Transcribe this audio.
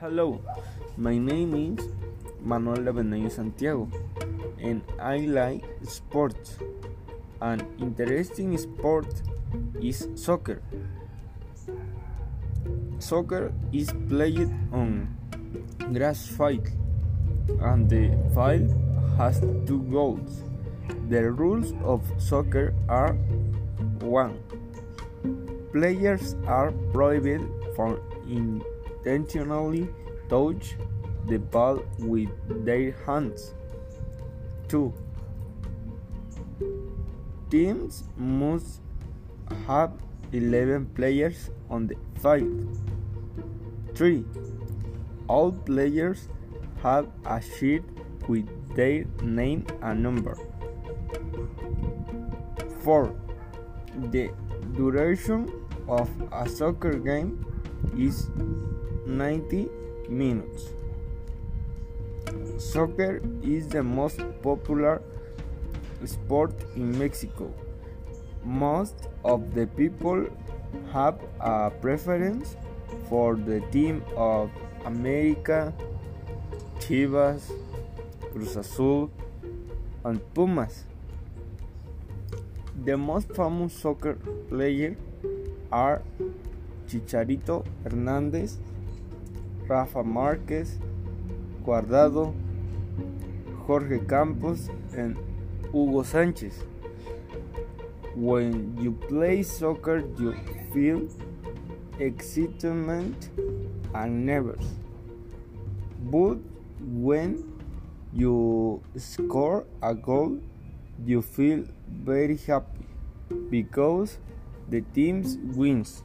Hello, my name is Manuel Avendaño Santiago, and I like sports. An interesting sport is soccer. Soccer is played on grass field, and the field has two goals. The rules of soccer are 1. Players are prohibited from intentionally touch the ball with their hands. 2. Teams must have 11 players on the field. 3. All players have a sheet with their name and number. 4. The duration of a soccer game is 90 minutes. Soccer is the most popular sport in Mexico. Most of the people have a preference for the team of America, Chivas, Cruz Azul, and Pumas. The most famous soccer players are Chicharito Hernández, Rafa Márquez, Guardado, Jorge Campos, and Hugo Sánchez. When you play soccer, you feel excitement and nervous. But when you score a goal, you feel very happy because the team wins.